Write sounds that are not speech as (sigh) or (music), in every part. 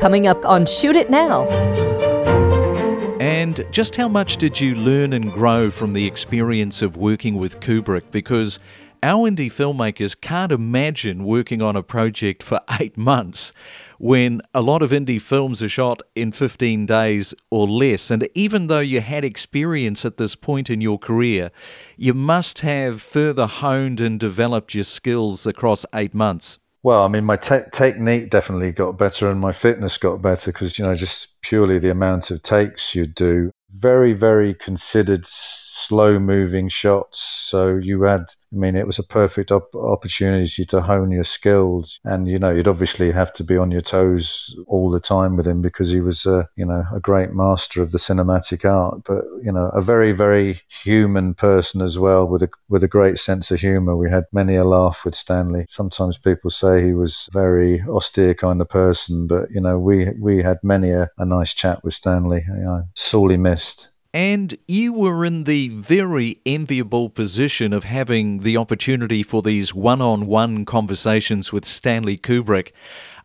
coming up on Shoot It Now. And just how much did you learn and grow from the experience of working with Kubrick? Because our indie filmmakers can't imagine working on a project for (laughs) eight months when a lot of indie films are shot in 15 days or less. And even though you had experience at this point in your career, you must have further honed and developed your skills across eight months. Well, I mean, my te- technique definitely got better and my fitness got better because, you know, just purely the amount of takes you do. Very, very considered slow moving shots. So you had, I mean, it was a perfect op- opportunity to hone your skills. And, you know, you'd obviously have to be on your toes all the time with him because he was, a, you know, a great master of the cinematic art, but, you know, a very, very human person as well with a, with a great sense of humor. We had many a laugh with Stanley. Sometimes people say he was very austere kind of person, but, you know, we, we had many a, a nice chat with Stanley. Know, sorely missed. And you were in the very enviable position of having the opportunity for these one on one conversations with Stanley Kubrick.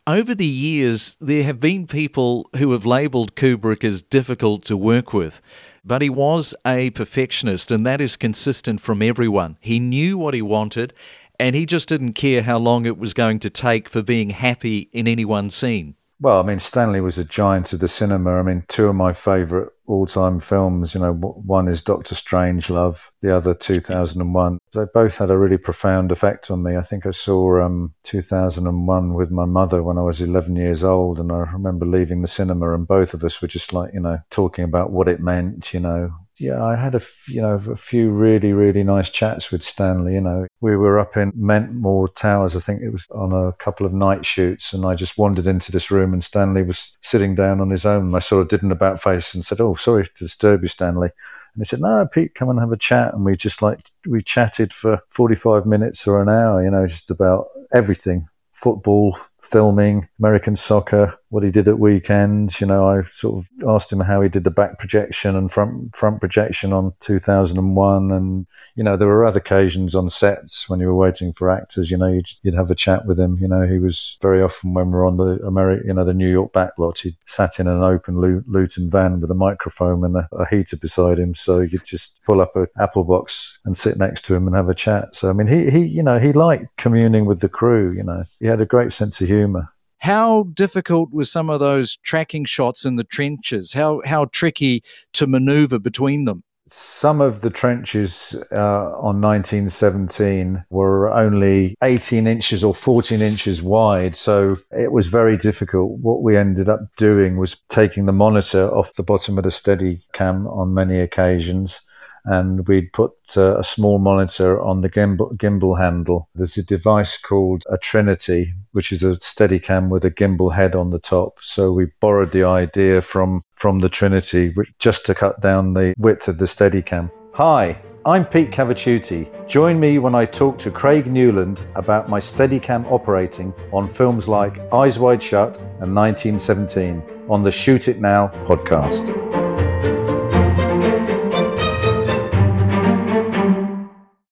Over the years, there have been people who have labelled Kubrick as difficult to work with, but he was a perfectionist, and that is consistent from everyone. He knew what he wanted, and he just didn't care how long it was going to take for being happy in any one scene. Well, I mean, Stanley was a giant of the cinema. I mean, two of my favourite all-time films, you know, one is Doctor Strangelove, the other 2001. They both had a really profound effect on me. I think I saw um, 2001 with my mother when I was 11 years old, and I remember leaving the cinema, and both of us were just like, you know, talking about what it meant, you know, yeah, I had a you know a few really really nice chats with Stanley. You know, we were up in Mentmore Towers. I think it was on a couple of night shoots, and I just wandered into this room, and Stanley was sitting down on his own. I sort of did an about face and said, "Oh, sorry to disturb you, Stanley." And he said, "No, Pete, come and have a chat." And we just like we chatted for forty five minutes or an hour. You know, just about everything football, filming, American soccer, what he did at weekends. You know, I sort of asked him how he did the back projection and front front projection on 2001, and you know there were other occasions on sets when you were waiting for actors. You know, you'd, you'd have a chat with him. You know, he was very often when we are on the Ameri- you know, the New York backlot, he sat in an open Luton van with a microphone and a, a heater beside him, so you'd just pull up an apple box and sit next to him and have a chat. So I mean, he he you know he liked communing with the crew. You know, he had a great sense of humour. How difficult were some of those tracking shots in the trenches? How how tricky to manoeuvre between them? Some of the trenches uh, on 1917 were only 18 inches or 14 inches wide, so it was very difficult. What we ended up doing was taking the monitor off the bottom of the steady cam on many occasions and we'd put uh, a small monitor on the gimbal, gimbal handle. There's a device called a Trinity, which is a Steadicam with a gimbal head on the top. So we borrowed the idea from from the Trinity, just to cut down the width of the Steadicam. Hi, I'm Pete Cavaciuti. Join me when I talk to Craig Newland about my Steadicam operating on films like Eyes Wide Shut and 1917 on the Shoot It Now podcast.